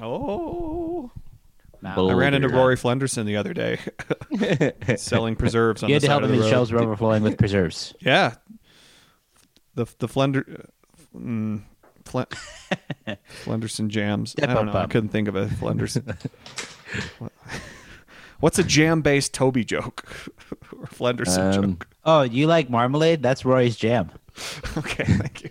Oh, Mountain. I ran into Rory Flenderson the other day, selling preserves on You the had to side help him. the His shelves were overflowing with preserves. Yeah, the the Flender, mm, Flen, Flenderson jams. I don't know. I couldn't think of a Flenderson. What's a jam-based Toby joke or Flenderson Um, joke? Oh, you like marmalade? That's Rory's jam. Okay, thank you.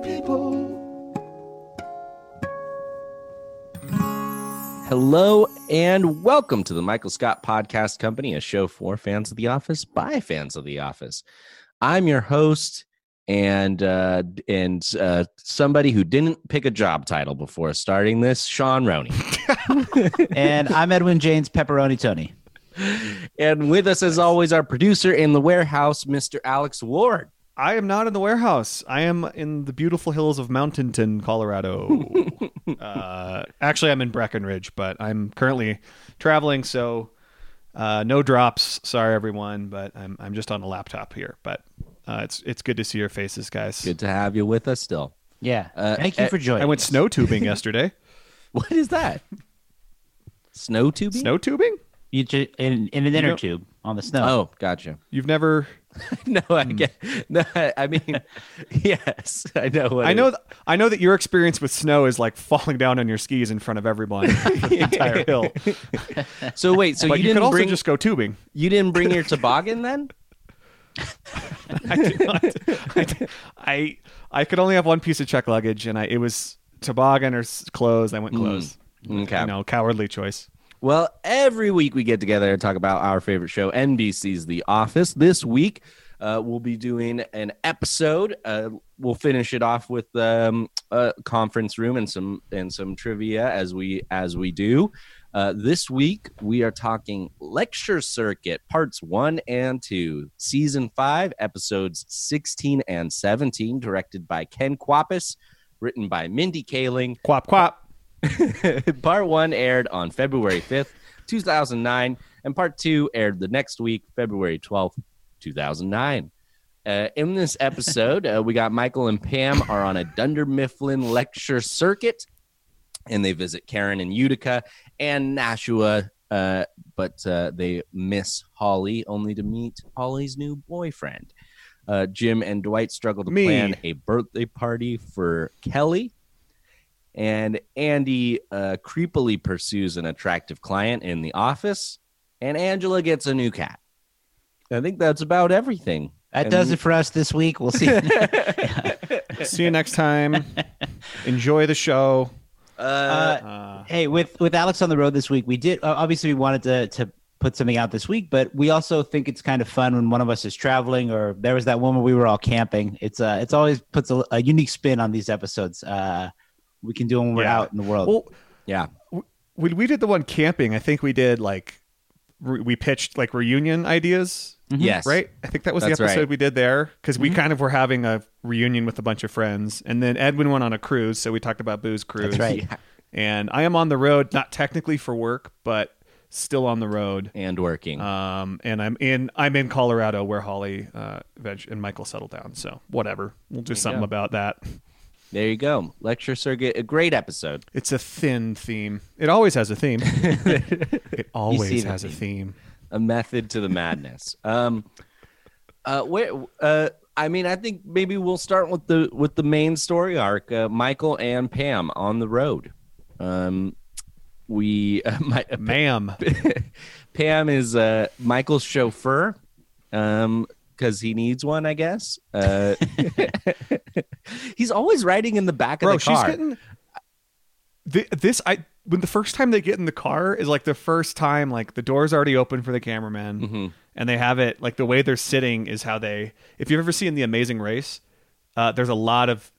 Hello and welcome to the Michael Scott Podcast Company, a show for fans of The Office by fans of The Office. I'm your host and uh, and uh, somebody who didn't pick a job title before starting this, Sean Roney. And I'm Edwin James Pepperoni Tony. and with us, as always, our producer in the warehouse, Mr. Alex Ward. I am not in the warehouse. I am in the beautiful hills of Mountainton, Colorado. uh, actually, I'm in Breckenridge, but I'm currently traveling, so uh, no drops. Sorry, everyone, but I'm I'm just on a laptop here. But uh, it's it's good to see your faces, guys. Good to have you with us still. Yeah. Uh, Thank you eh, for joining. I went us. snow tubing yesterday. What is that? Snow tubing? snow tubing? You ju- in, in an inner know- tube on the snow. Oh, gotcha. You've never? no, I hmm. get. No, I mean, yes, I know. What I know. Th- I know that your experience with snow is like falling down on your skis in front of everyone for the entire hill. So wait, so but you, you, didn't bring just go tubing. you didn't bring your toboggan then? I did not. I, I I could only have one piece of check luggage, and I it was toboggan or clothes. I went hmm. clothes. Okay. You know, cowardly choice. Well, every week we get together and talk about our favorite show, NBC's The Office. This week, uh, we'll be doing an episode. Uh, we'll finish it off with um, a conference room and some and some trivia as we as we do. Uh, this week we are talking lecture circuit parts one and two, season five, episodes sixteen and seventeen, directed by Ken Kwapis, written by Mindy Kaling. Quap quap. part one aired on February 5th, 2009, and part two aired the next week, February 12th, 2009. Uh, in this episode, uh, we got Michael and Pam are on a Dunder Mifflin lecture circuit, and they visit Karen in Utica and Nashua, uh, but uh, they miss Holly, only to meet Holly's new boyfriend. Uh, Jim and Dwight struggle to Me. plan a birthday party for Kelly, and Andy uh, creepily pursues an attractive client in the office, and Angela gets a new cat. I think that's about everything. that and does we- it for us this week. We'll see. See you next time. Enjoy the show. Uh, Uh, hey, with with Alex on the road this week, we did uh, obviously we wanted to to put something out this week, but we also think it's kind of fun when one of us is traveling or there was that one where we were all camping. It's uh it's always puts a, a unique spin on these episodes. Uh, we can do them when we're Yeah. out in the world. well, yeah. when we did the one camping, I think we did like re- we pitched like reunion ideas. Yes. Right? I think that was That's the episode right. we did there because we kind of were having a reunion with a bunch of friends. And then Edwin went on a cruise. So we talked about Booze Cruise. That's right. And I am on the road, not technically for work, but still on the road. And working. Um, and I'm in I'm in Colorado where Holly uh, Veg- and Michael settled down. So whatever, we'll do something go. about that. There you go. Lecture circuit. A great episode. It's a thin theme. It always has a theme. it always has a theme. a method to the madness. Um, uh, where, uh, I mean, I think maybe we'll start with the with the main story arc. Uh, Michael and Pam on the road. Um, we, uh, my, Ma'am. Pam is uh, Michael's chauffeur, um, because he needs one, I guess. Uh, he's always riding in the back of the car. she's getting Th- this. I when the first time they get in the car is like the first time like the door's already open for the cameraman, Mm-hmm. and they have it like the way they're sitting is how they. If you've ever seen The Amazing Race, uh, there's a lot of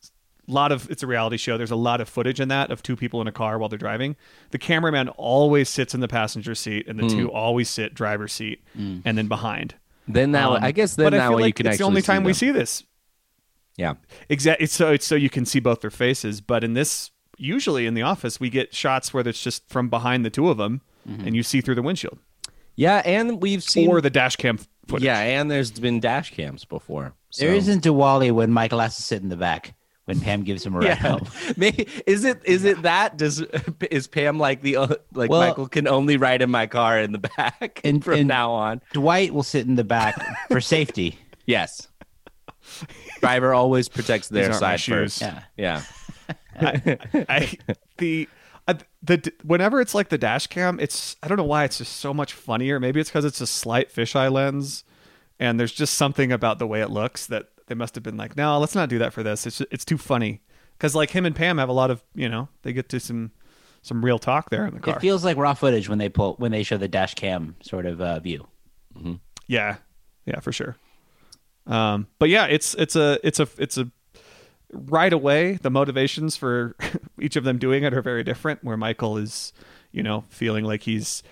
lot of it's a reality show. There's a lot of footage in that of two people in a car while they're driving. The cameraman always sits in the passenger seat, and the Hmm. two always sit driver's seat, and then behind. Then that Um, I guess then but I that feel way like you can it's the only time we see this. Yeah. Exactly. So it's so you can see both their faces, but in this, usually in the office, we get shots where it's just from behind the two of them, and you see through the windshield Yeah, and we've seen or the dash cam footage. Yeah, and there's been dash cams before. So. There isn't Diwali when Michael has to sit in the back when Pam gives him a ride Yeah, home. Maybe, is it is it that does is Pam like the uh, like Well- Michael can only ride in my car in the back And- from and- now on? Dwight will sit in the back for safety. Yes, driver always protects their aren't side shoes. first. Yeah. Yeah, I, the uh, the whenever it's like the dash cam, it's I don't know why it's just so much funnier. Maybe it's because it's a slight fisheye lens, and there's just something about the way it looks that they must have been like, no, let's not do that for this. It's it's too funny because like him and Pam have a lot of you know they get to some some real talk there in the car. It feels like raw footage when they pull when they show the dash cam sort of uh, view. Yeah, yeah, for sure. Um, but yeah, it's it's a it's a it's a right away. The motivations for each of them doing it are very different. Where Michael is, you know, feeling like he's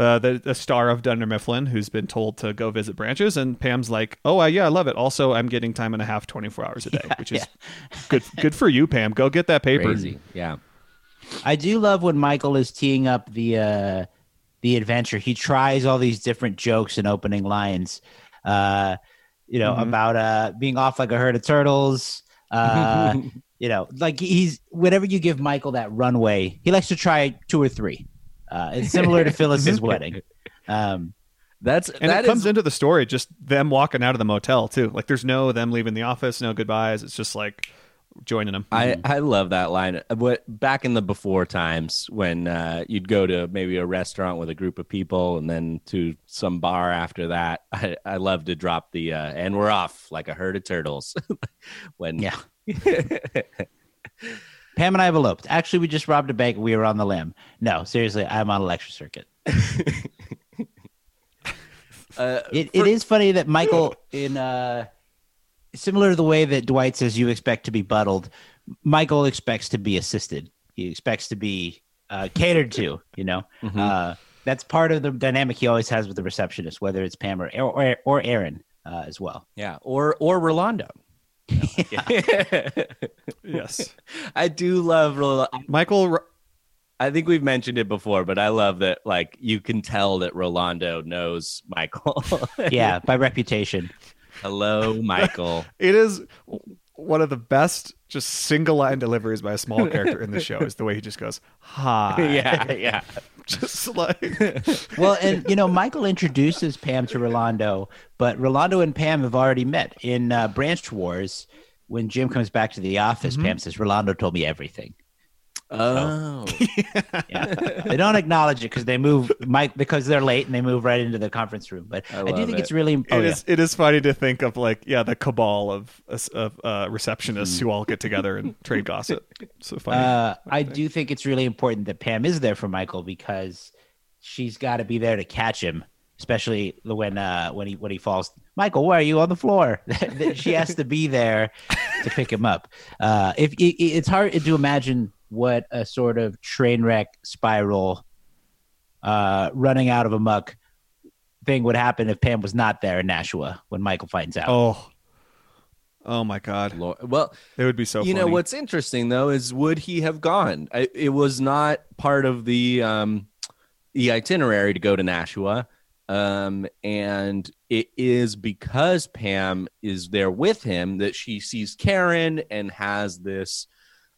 uh, the the star of Dunder Mifflin, who's been told to go visit branches, and Pam's like, "Oh, uh, yeah, I love it. Also, I'm getting time and a half, 24 hours a day, which is good. Good for you, Pam. Go get that paper. crazy. Yeah, I do love when Michael is teeing up the uh, the adventure. He tries all these different jokes and opening lines. Uh, you know Mhm. about uh, being off like a herd of turtles. Uh, you know, like he's whenever you give Michael that runway, he likes to try two or three. Uh, it's similar to Phyllis's wedding. Um, that's And that it comes is- into the story just them walking out of the motel too. Like, there's no them leaving the office, no goodbyes. It's just like joining them. I, I love that line. What back in the before times when uh, you'd go to maybe a restaurant with a group of people and then to some bar after that. I, I love to drop the uh, and we're off like a herd of turtles. when Yeah. Pam and I have eloped. Actually, we just robbed a bank. We were on the limb. No, seriously, I'm on a lecture circuit. uh, It, it is funny that Michael, in uh, similar to the way that Dwight says you expect to be buttled, Michael expects to be assisted. He expects to be uh, catered to. You know, uh, that's part of the dynamic he always has with the receptionist, whether it's Pam or or, or Erin uh, as well. yeah, or or Rolando. yes, I do love Rolando. Michael. I think we've mentioned it before, but I love that like you can tell that Rolando knows Michael. Yeah, by reputation. Hello, Michael. It is one of the best just single line deliveries by a small character in the show is the way he just goes hi yeah, yeah. just like Well, and you know, Michael introduces Pam to Rolando, but Rolando and Pam have already met in uh, Branch Wars. When Jim comes back to the office, Pam says, "Rolando told me everything." Oh, Yeah, they don't acknowledge it because they move Mike because they're late and they move right into the conference room. But I I, do think it. it's really it oh, is- it is funny to think of like yeah the cabal of of uh, receptionists Mm. who all get together and trade gossip so funny Uh, I do think it's really important that Pam is there for Michael because she's got to be there to catch him, especially when uh, when he when he falls. Michael, why are you on the floor? she has to be there to pick him up. Uh, if it, it's hard to imagine what a sort of train wreck spiral, uh, running out of a muck thing would happen if Pam was not there in Nashua when Michael finds out. oh oh my god Lord. well, it would be so you know what's interesting though is would he have gone? I, it was not part of the um, the itinerary to go to Nashua, um, and it is because Pam is there with him that she sees Karen and has this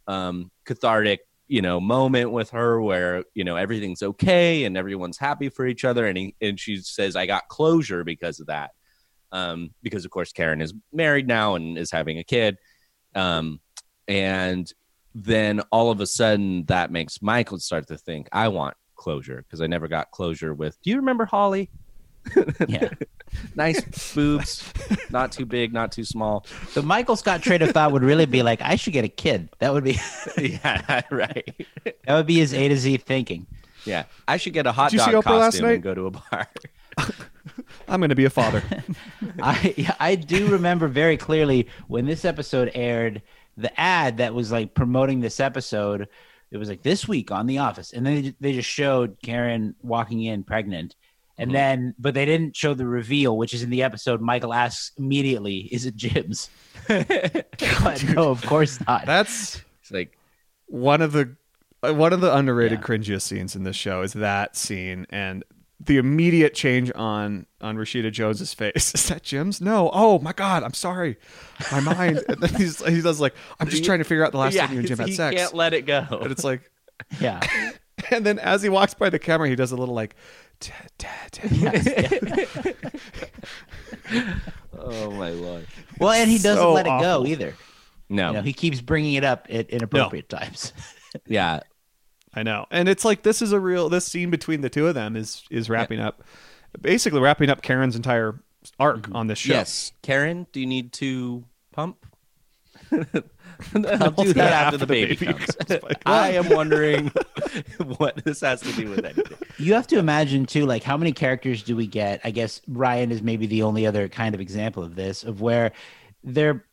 um, cathartic you know moment with her where you know everything's okay and everyone's happy for each other and he, and she says I got closure because of that um, because of course Karen is married now and is having a kid um, and then all of a sudden that makes Michael start to think I want closure because I never got closure with. Do you remember Holly? Yeah. Nice boobs, not too big, not too small. The Michael Scott train of thought would really be like, I should get a kid. That would be yeah, right. that would be his A to Z thinking. Yeah, I should get a hot Did dog Oprah last costume night? and go to a bar. I'm going to be a father. I I do remember very clearly when this episode aired, the ad that was like promoting this episode. It was like this week on The Office, and then they, they just showed Karen walking in pregnant, and Mhm. then but they didn't show the reveal, which is in the episode. Michael asks immediately, "Is it Jim's?" no, of course not. That's like one of the uh, one of the underrated Yeah. cringiest scenes in this show is that scene and the immediate change on on Rashida Jones's face. Is that Jim's? No. Oh my god, I'm sorry. My mind. and then he's he does like I'm just trying to figure out the last yeah, time you and Jim had he sex. can't let it go. and it's like yeah, and then as he walks by the camera, he does a little like Oh my lord. well, and he doesn't So let it go either. No. You know, he keeps bringing it up at inappropriate times. yeah. I know. And it's like this is a real this scene between the two of them is is wrapping up basically wrapping up Karen's entire arc on this show. Yes. Karen, do you need to pump? I'll do that after the baby, comes. I am wondering what this has to do with anything. You have to imagine too, like how many characters do we get? I guess Ryan is maybe the only other kind of example of this, of where they're,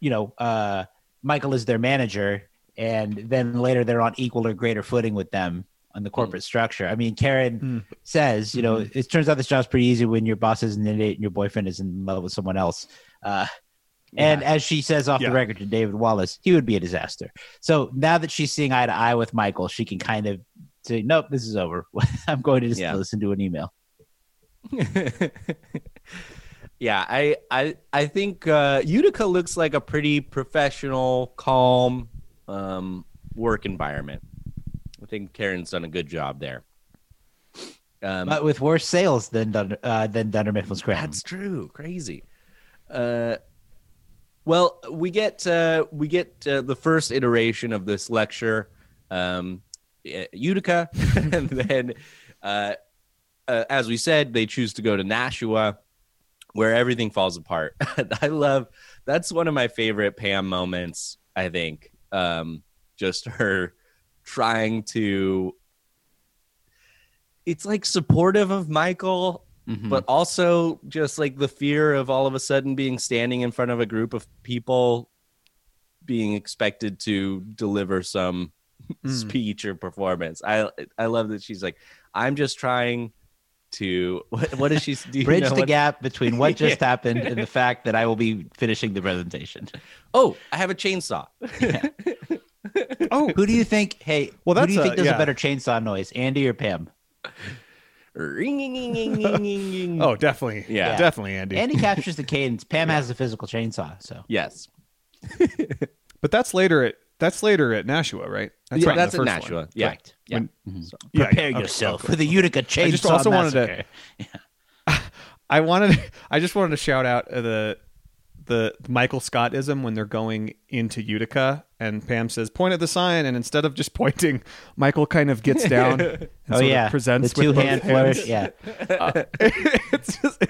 you know, uh, Michael is their manager, and then later they're on equal or greater footing with them on the corporate structure. I mean, Karen says, you know, it turns out this job's pretty easy when your boss is an idiot and your boyfriend is in love with someone else. Uh, and as she says off Yeah. the record to David Wallace, he would be a disaster. So now that she's seeing eye to eye with Michael, she can kind of say, "Nope, this is over. I'm going to just Yeah. listen to an email." yeah, I I I think uh, Utica looks like a pretty professional, calm um, work environment. I think Karen's done a good job there. Um, But with worse sales than Dunder, uh, than Dunder Mifflin Scranton. That's true. Crazy. Uh, well, we get uh, we get uh, the first iteration of this lecture, um, uh, Utica, and then, uh, uh, as we said, they choose to go to Nashua, where everything falls apart. I love that's one of my favorite Pam moments. I think um, just her trying to. It's like supportive of Michael Mhm. but also just like the fear of all of a sudden being standing in front of a group of people being expected to deliver some Mm. speech or performance i i love that she's like i'm just trying to what, what does she do you bridge know the what- gap between what just Yeah. happened and the fact that I will be finishing the presentation. oh i have a chainsaw Oh, Who do you think? Hey, Well, who do that's you a- think does yeah. a better chainsaw noise, Andy or Pam? Oh, definitely. Yeah. Definitely Andy. Andy captures the cadence. Pam has the physical chainsaw. So yes But that's later at that's later at Nashua, right? that's, yeah, right that's the in first Nashua one. yeah Correct. yeah When- So- prepare yeah, okay, yourself okay. for the Utica chainsaw I just also wanted to- massacre. I wanted I just wanted to shout out uh, the the Michael Scottism when they're going into Utica and Pam says point at the sign and instead of just pointing Michael kind of gets down and Oh sort of yeah, presents the two with both hand hands. flourish. Yeah, it's just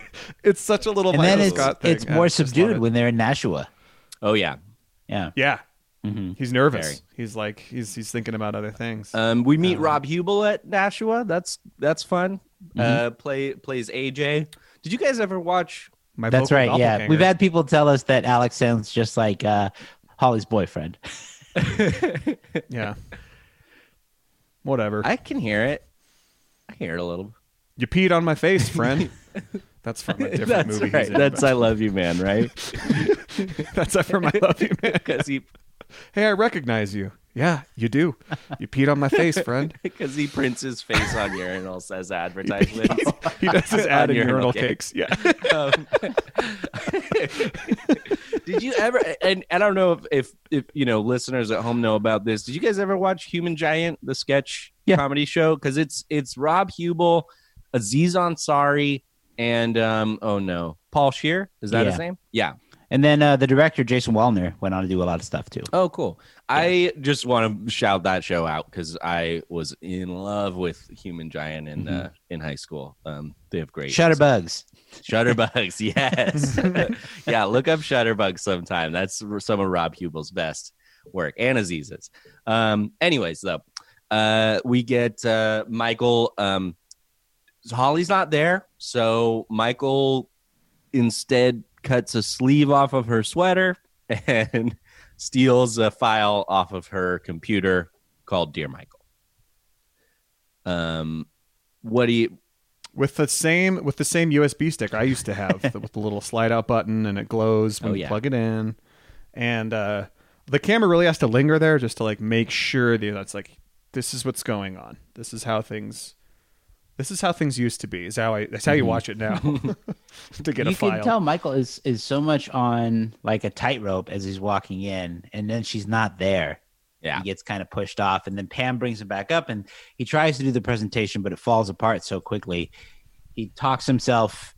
it's such a little and Michael then it's Scott thing. it's more just subdued it. when they're in Nashua. oh yeah Yeah, Yeah. Mhm. He's nervous. Very. He's like he's he's thinking about other things. Um, we meet Rob Huebel at Nashua. That's that's fun. Uh, play plays AJ. Did you guys ever watch? My that's vocal right. Yeah, we've had people tell us that Alex sounds just like uh, Holly's boyfriend. yeah. Whatever. I can hear it. I hear it a little. you peed on my face, friend. That's from a different That's movie. right. in, That's but- I love you, man. Right? that's from I love you, man. Because he Hey, I recognize you. Yeah, you do. You peed on my face, friend. because he prints his face on urinals says advertisements. He does his ad On in urinal urinal cakes. cakes. Yeah. Um, did you ever? And I don't know if, if if you know listeners at home know about this. Did you guys ever watch Human Giant, the sketch Yeah. comedy show? Because it's it's Rob Huebel, Aziz Ansari, and um oh no, Paul Scheer. Is that his name? Yeah. And then uh, the director Jason Woliner went on to do a lot of stuff too. Oh, cool. I just want to shout that show out because I was in love with Human Giant in uh, in high school. Um, they have great Shutterbugs. Shutterbugs, yes. yeah, look up Shutterbugs sometime. That's some of Rob Huebel's best work and Aziz's. Um, anyways, though, uh, we get uh, Michael. Um, Holly's not there, so Michael instead cuts a sleeve off of her sweater and steals a file off of her computer called Dear Michael. Um, what do you? with the same with the same USB stick I used to have with the little slide out button and it glows when Oh, you plug it in, and uh, the camera really has to linger there just to like make sure that that's like this is what's going on. This is how things. This is how things used to be. Is how I. That's how you mm-hmm. watch it now. to get you a file. You can tell Michael is is so much on like a tightrope as he's walking in, and then she's not there. Yeah. He gets kind of pushed off, and then Pam brings him back up, and he tries to do the presentation, but it falls apart so quickly. He talks himself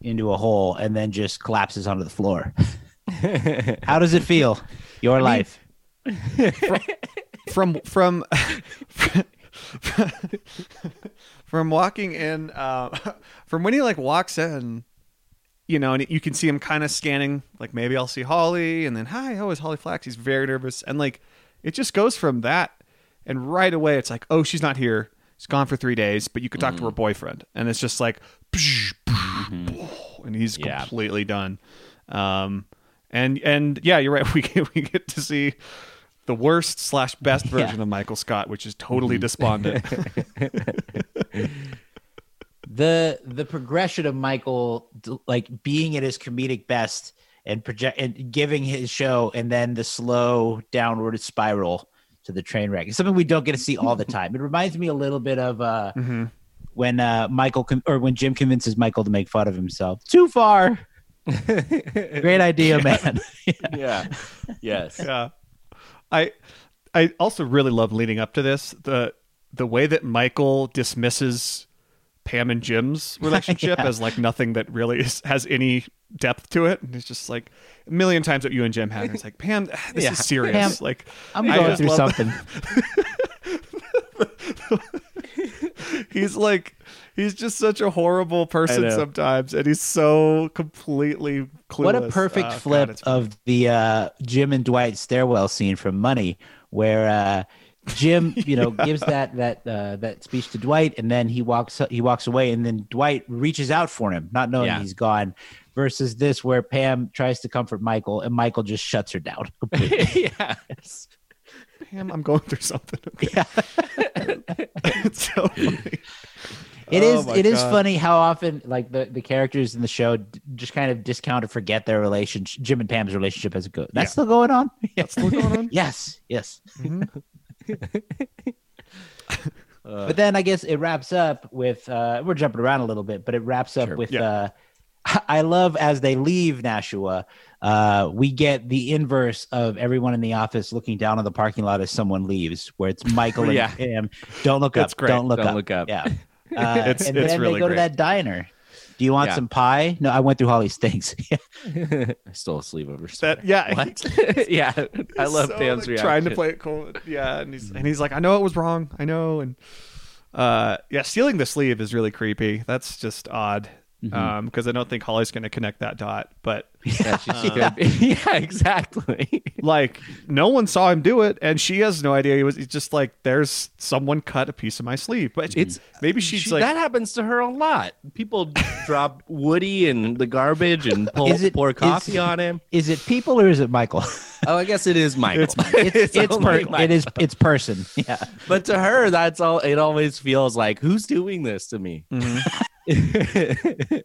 into a hole and then just collapses onto the floor. How does it feel? Your life. from from from walking in uh, from when he like walks in you know and you can see him kind of scanning like maybe i'll see holly and then hi oh is holly flax? He's very nervous and like it just goes from that and right away it's like oh she's not here. She's gone for three days but you could talk to her boyfriend. And it's just like and he's Yeah. completely done. Um and and yeah you're right we get, we get to see the worst slash best Yeah. version of Michael Scott, which is totally despondent. The the progression of Michael like being at his comedic best and project and giving his show and then the slow downward spiral to the train wreck. It's something we don't get to see all the time. It reminds me a little bit of uh when uh Michael con- or when Jim convinces Michael to make fun of himself. Too far. Great idea, man. yeah. Yes. yeah, I I also really love leading up to this the the way that Michael dismisses Pam and Jim's relationship Yeah. as like nothing that really is, has any depth to it, and it's just like a million times what you and Jim had. And it's like Pam, this Yeah. is serious. Pam, like I'm going through something. he's like he's just such a horrible person sometimes, and he's so completely clueless. What a perfect Oh, flip it's- of the uh, Jim and Dwight stairwell scene from Money, where uh, Jim, you know, gives that that uh, that speech to Dwight, and then he walks he walks away, and then Dwight reaches out for him, not knowing Yeah. he's gone. Versus this, where Pam tries to comfort Michael, and Michael just shuts her down. completely. yes. Pam, I'm going through something. Okay. yeah. it's so funny. It Oh is. my It is God. funny how often like the, the characters in the show d- just kind of discount or forget their relationship. Jim and Pam's relationship as a goes. That's Yeah. still going on. That's still going on. yes. Yes. Mhm. But then I guess it wraps up with uh, we're jumping around a little bit, but it wraps up Sure. with Yeah. uh, I love as they leave Nashua, uh, we get the inverse of everyone in the office looking down on the parking lot as someone leaves, where it's Michael and Yeah. Pam. Don't look That's up. great. Don't look Don't up. look up. Yeah. Uh, It's- and it's then really they go great. to that diner. Do you want Yeah. some pie? No, I went through Holly's things. I stole a sleeve over. That yeah. What? yeah. I love so, Pam's like, reaction. trying to play it cool. Yeah, and he's and he's like, I know it was wrong. I know, and uh, yeah, stealing the sleeve is really creepy. That's just odd. Mm-hmm. Um, because I don't think Holly's going to connect that dot, but Yeah, she's uh, good. yeah, exactly. like no one saw him do it, and she has no idea. He was he's just like, there's someone cut a piece of my sleeve, but it's mm. maybe she's She- like, that happens to her a lot. People drop Woody in the garbage and pull, it- pour is- coffee on him. is it people or is it Michael? Oh, I guess it is Michael. It's it's, only per, Michael. it is it's person. Yeah. But to her, that's all. It always feels like who's doing this to me. Mm-hmm.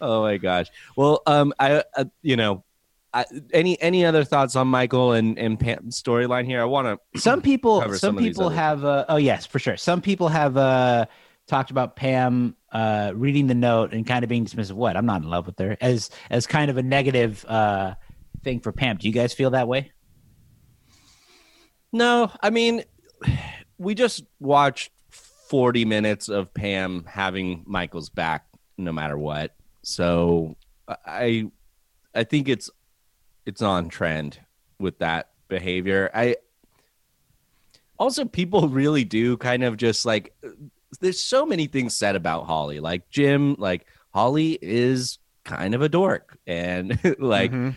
Oh my gosh. Well, um, I, uh, you know, I, any any other thoughts on Michael and and Pam's storyline here? I want to. some people some some people have uh, oh yes for sure some people have uh talked about pam uh reading the note and kind of being dismissive what i'm not in love with her as as kind of a negative uh thing for pam do you guys feel that way No, I mean, we just watched 40 minutes of Pam having Michael's back no matter what. So I I think it's it's on trend with that behavior. I also people really do kind of just like there's so many things said about Holly. Like Jim, like Holly is kind of a dork, and like Mhm.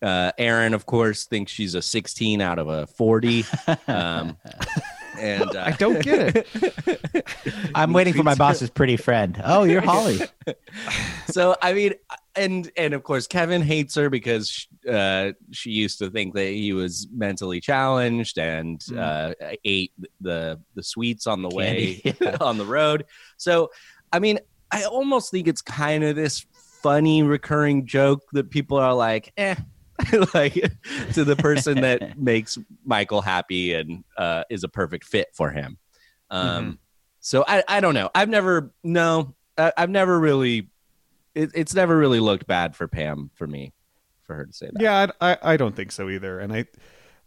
uh, Aaron, of course, thinks she's a 16 out of a 40. Um, and uh, I don't get it. I'm waiting for my treats- boss's pretty friend. Oh, you're Holly. so I mean, and and of course, Kevin hates her because uh, she used to think that he was mentally challenged and uh, ate the the sweets on the way Candy, yeah. on the road. So, I mean, I almost think it's kind of this funny recurring joke that people are like, eh. like to the person that makes Michael happy and uh, is a perfect fit for him. Um, So I, I don't know. I've never no. I, I've never really. It, it's never really looked bad for Pam for me, for her to say that. Yeah, I, I I don't think so either. And I,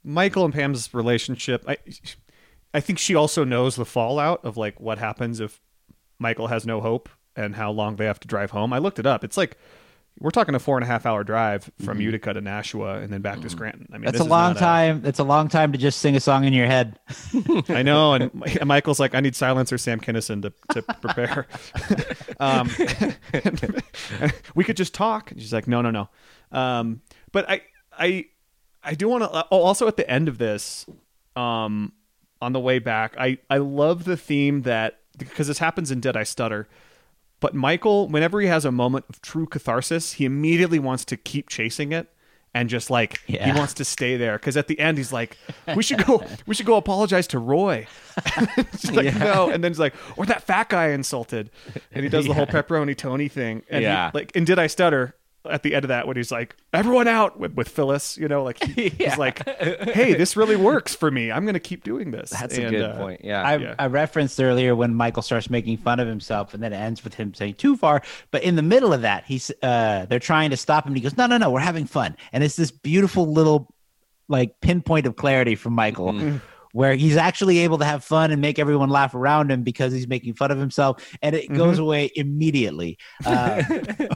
Michael and Pam's relationship, I, I think she also knows the fallout of like what happens if Michael has no hope and how long they have to drive home. I looked it up. It's like we're talking a four and a half hour drive from Utica to Nashua and then back to Scranton. I mean, Mm-hmm. That's this a is long not time. That's a long time to just sing a song in your head. I know, and Mi- Michael's like, I need silencer Sam Kinison to, to prepare. um, we could just talk. And she's like, no, no, no. Um, but I, I, I do want to. Oh, also at the end of this, um, on the way back, I, I love the theme that because this happens in Did I Stutter. But Michael, whenever he has a moment of true catharsis, he immediately wants to keep chasing it and just like Yeah. he wants to stay there. Because at the end, he's like, "We should go. we should go apologize to Roy." Like, "No," and then he's like, "Or that fat guy insulted," and he does the whole pepperoni Tony thing. And he- Yeah. like, and did I stutter? At the end of that, when he's like, "Everyone out!" with, with Phyllis, you know, like he, he's like, "Hey, this really works for me. I'm going to keep doing this." That's a good uh, point. Yeah. I, Yeah. I referenced earlier when Michael starts making fun of himself, and then it ends with him saying too far. But in the middle of that, he's uh, they're trying to stop him. And he goes, "No, no, no, we're having fun." And it's this beautiful little like pinpoint of clarity from Michael. Mm-hmm. Where he's actually able to have fun and make everyone laugh around him because he's making fun of himself, and it goes Mm-hmm. away immediately. Uh,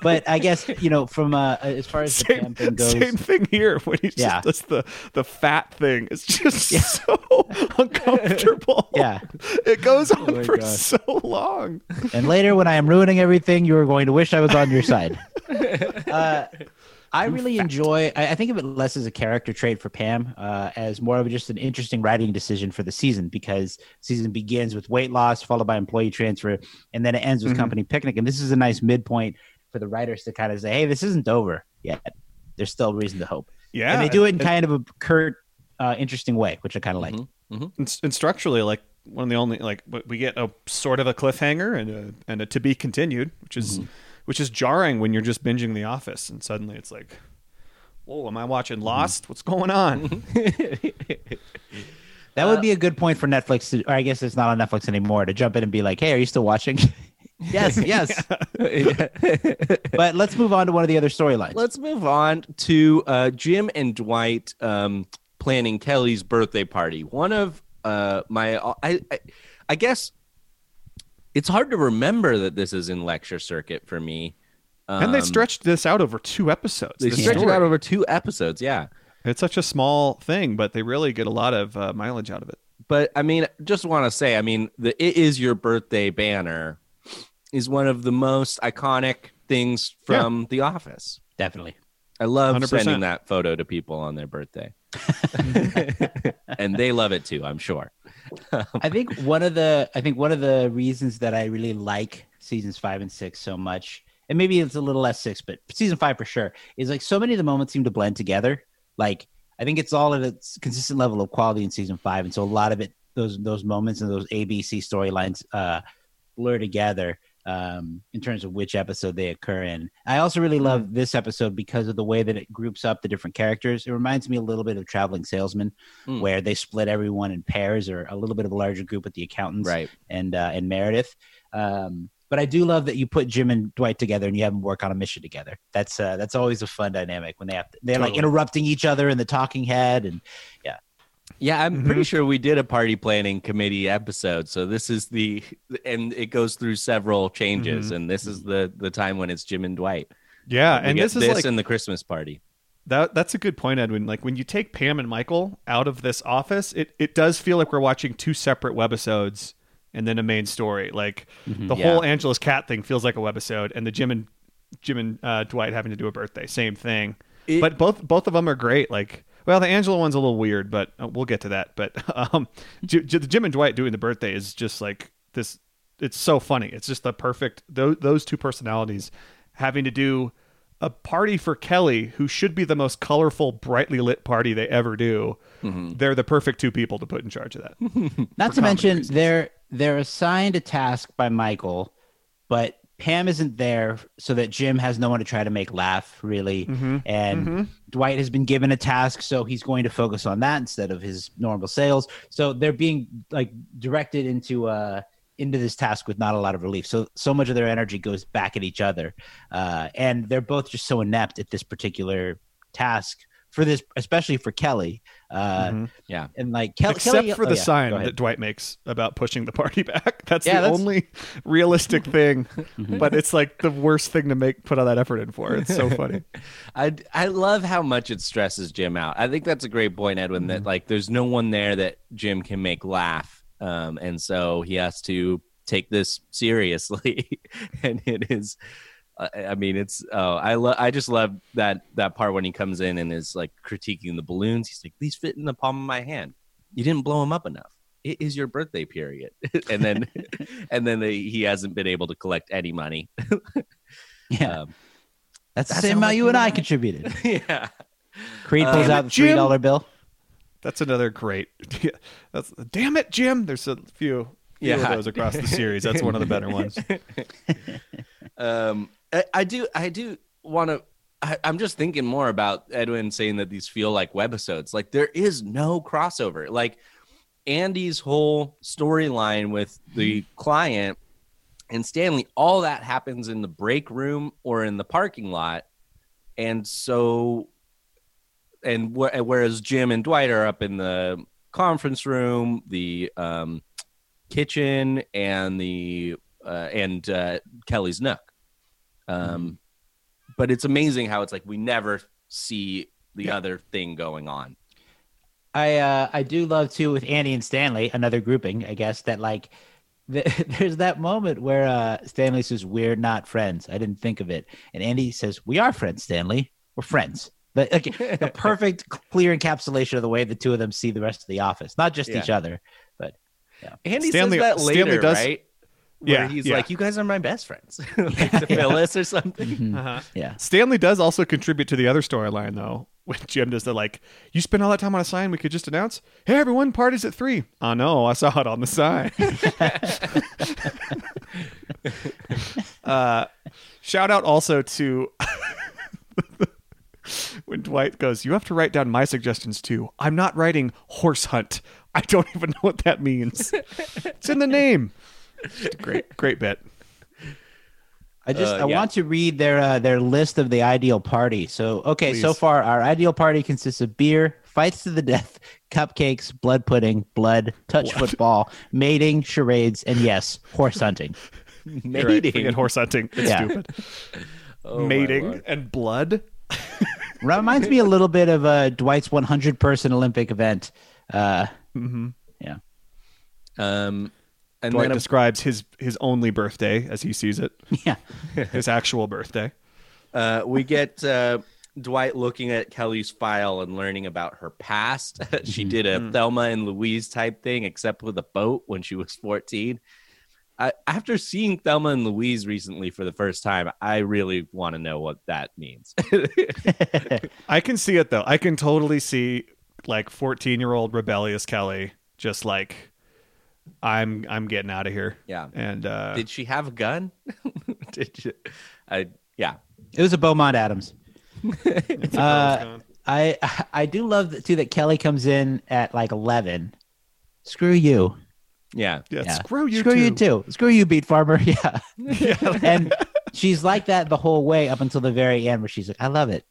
but I guess you know, from uh, as far as the Same, Pam thing goes, same thing here when he Yeah. just does the the fat thing. It's just so uncomfortable. Yeah. it goes on my for gosh. so long. and later when I am ruining everything, you are going to wish I was on your side. uh, I really enjoy. I, I think of it less as a character trait for Pam, uh, as more of just an interesting writing decision for the season because season begins with weight loss, followed by employee transfer, and then it ends with Mhm. company picnic. And this is a nice midpoint for the writers to kind of say, "Hey, this isn't over yet. There's still reason to hope." Yeah, and they do it in kind of a curt, uh, interesting way, which I kind of like. and, and structurally like one of the only like we get a sort of a cliffhanger and a and a to be continued which is which is jarring when you're just binging the office and suddenly it's like whoa am i watching lost what's going on That would be a good point for Netflix. To, or I guess it's not on Netflix anymore to jump in and be like, "Hey, are you still watching?" yes, yes. but let's move on to one of the other storylines. Let's move on to uh, Jim and Dwight um, planning Kelly's birthday party. One of uh, my, I, I, I guess it's hard to remember that this is in lecture circuit for me. and they Um, stretched this out over two episodes They this stretched it out over two episodes. Yeah. it's such a small thing but they really get a lot of uh, mileage out of it but I mean, just want to say, I mean, the "It Is Your Birthday" banner is one of the most iconic things from The Office. Definitely. I love 100%. sending that photo to people on their birthday, and they love it too. I'm sure. I think one of the I think one of the reasons that I really like seasons five and six so much, and maybe it's a little less six, but season five for sure, is like so many of the moments seem to blend together. Like I think it's all at a consistent level of quality in season five, and so a lot of it those those moments and those ABC storylines uh, blur together. Um, in terms of which episode they occur in, I also really love this episode because of the way that it groups up the different characters. It reminds me a little bit of Traveling Salesman, Mm. where they split everyone in pairs or a little bit of a larger group with the accountants Right. and uh, and Meredith. Um, but I do love that you put Jim and Dwight together and you have them work on a mission together. That's uh, that's always a fun dynamic when they have to, they're like interrupting each other in the talking head and Yeah, I'm mm-hmm. pretty sure we did a party planning committee episode. So this is the and it goes through several changes, mm-hmm. and this is the the time when it's Jim and Dwight. Yeah, We and this is this like in the Christmas party. that. That's a good point, Edwin. Like when you take Pam and Michael out of this office, it it does feel like we're watching two separate webisodes and then a main story. Like mm-hmm. the Yeah. whole Angela's cat thing feels like a webisode, and the Jim and Jim and uh, Dwight having to do a birthday, same thing. It- but both both of them are great. Like, well, the Angela one's a little weird, but uh, we'll get to that. But um, J- J- the Jim and Dwight doing the birthday is just like this. It's so funny. It's just the perfect those, those two personalities having to do a party for Kelly, who should be the most colorful, brightly lit party they ever do. They're the perfect two people to put in charge of that. Not to mention they're they're assigned a task by Michael, but Pam isn't there so that Jim has no one to try to make laugh really, and Dwight has been given a task, so he's going to focus on that instead of his normal sales. So they're being like directed into uh into this task with not a lot of relief. So so much of their energy goes back at each other, uh, and they're both just so inept at this particular task for this, especially for Kelly. Uh, Yeah. And like Kel- Except Kelly, for oh, the yeah, sign that Dwight makes about pushing the party back. That's Yeah, the that's- only realistic thing. Mm-hmm. but it's like the worst thing to make put all that effort in for. It's so funny. I I love how much it stresses Jim out. I think that's a great point, Edwin. That like there's no one there that Jim can make laugh, um, and so he has to take this seriously. and it is, I I mean, it's oh, I love. I just love that that part when he comes in and is like critiquing the balloons. He's like, these fit in the palm of my hand. You didn't blow them up enough. It is your birthday period, and then and then they, he hasn't been able to collect any money. Yeah, Um, that's, the same how amount you you and I contributed. yeah. Creed pulls Damn out the three dollar bill. That's another great. That's damn it, Jim. There's a few, few of Yeah. those across the series. That's one of the better ones. um I, I do i do want to i'm just thinking more about edwin saying that these feel like webisodes. Like there is no crossover. Like andy's whole storyline with the client and stanley all that happens in the break room or in the parking lot. And so and wh- whereas jim and dwight are up in the conference room the um kitchen and the uh, and uh, kelly's nook um, but it's amazing how it's like we never see the other thing going on. I uh, I do love too with Andy and Stanley, another grouping, I guess that like the, there's that moment where uh, Stanley says we're not friends. I didn't think of it, and Andy says we are friends. Stanley, we're friends. The, like, the perfect, clear encapsulation of the way the two of them see the rest of the office, not just Yeah. each other. But Andy Stanley- says that later, Stanley does- right? Where Yeah, he's yeah. like, "You guys are my best friends," like to Phyllis or something. mhm, Uh-huh. yeah, Stanley does also contribute to the other storyline, though. When Jim does the like, you spend all that time on a sign, we could just announce, "Hey, everyone, parties at 3. I know, I saw it on the sign. uh, shout out also to when Dwight goes, "You have to write down my suggestions too. I'm not writing horse hunt. I don't even know what that means. it's in the name." Just a great, great bit. I just Uh, I yeah. want to read their uh, their list of the ideal party. So okay, so far our ideal party consists of beer, fights to the death, cupcakes, blood pudding, blood, touch football, mating, charades, and yes, horse hunting. You're right, Mating. forget horse hunting. It's Yeah. stupid. Oh, Mating and blood. Reminds me a little bit of uh, Dwight's 100 person Olympic event. Uh, Mm-hmm. Um, and Dwight then a- describes his his only birthday as he sees it, yeah, his actual birthday. uh, we get uh, Dwight looking at Kelly's file and learning about her past. she did a Thelma and Louise type thing, except with a boat when she was 14. I, after seeing Thelma and Louise recently for the first time, I really want to know what that means. I can see it though. I can totally see like 14 year old rebellious Kelly just like I'm I'm getting out of here. yeah. And uh Did she have a gun? Did you? I yeah. it was a Beaumont Adams. uh. I I do love that, too that Kelly comes in at like 11. Screw you. Yeah. yeah, Yeah. screw you Screw too. you too. Screw you, Beet Farmer. Yeah. yeah. and she's like that the whole way up until the very end, where she's like, "I love it."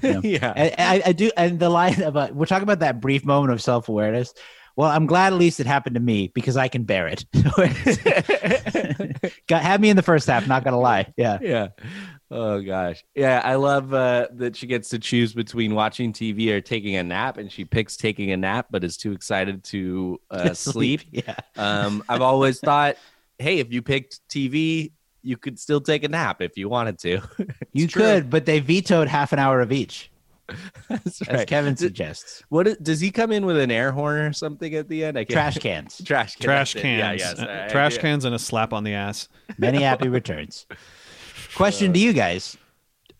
Yeah. yeah. And, and I, I do. And the line about we're talking about that brief moment of self awareness. Well, I'm glad at least it happened to me because I can bear it. Got have me in the first half. Not gonna lie. Yeah. yeah. Oh gosh, yeah, I love uh, that she gets to choose between watching TV or taking a nap, and she picks taking a nap, but is too excited to uh, sleep. Yeah. Um, I've always thought, hey, if you picked TV, you could still take a nap if you wanted to. You true. could, but they vetoed half an hour of each, That's as. Kevin Did- suggests. What is- does he come in with an air horn or something at the end? I can't- Trash cans. trash can, Trash that's it. Yeah, cans. yes, Uh, trash yeah. cans and a slap on the ass. Many happy returns. Question to you guys: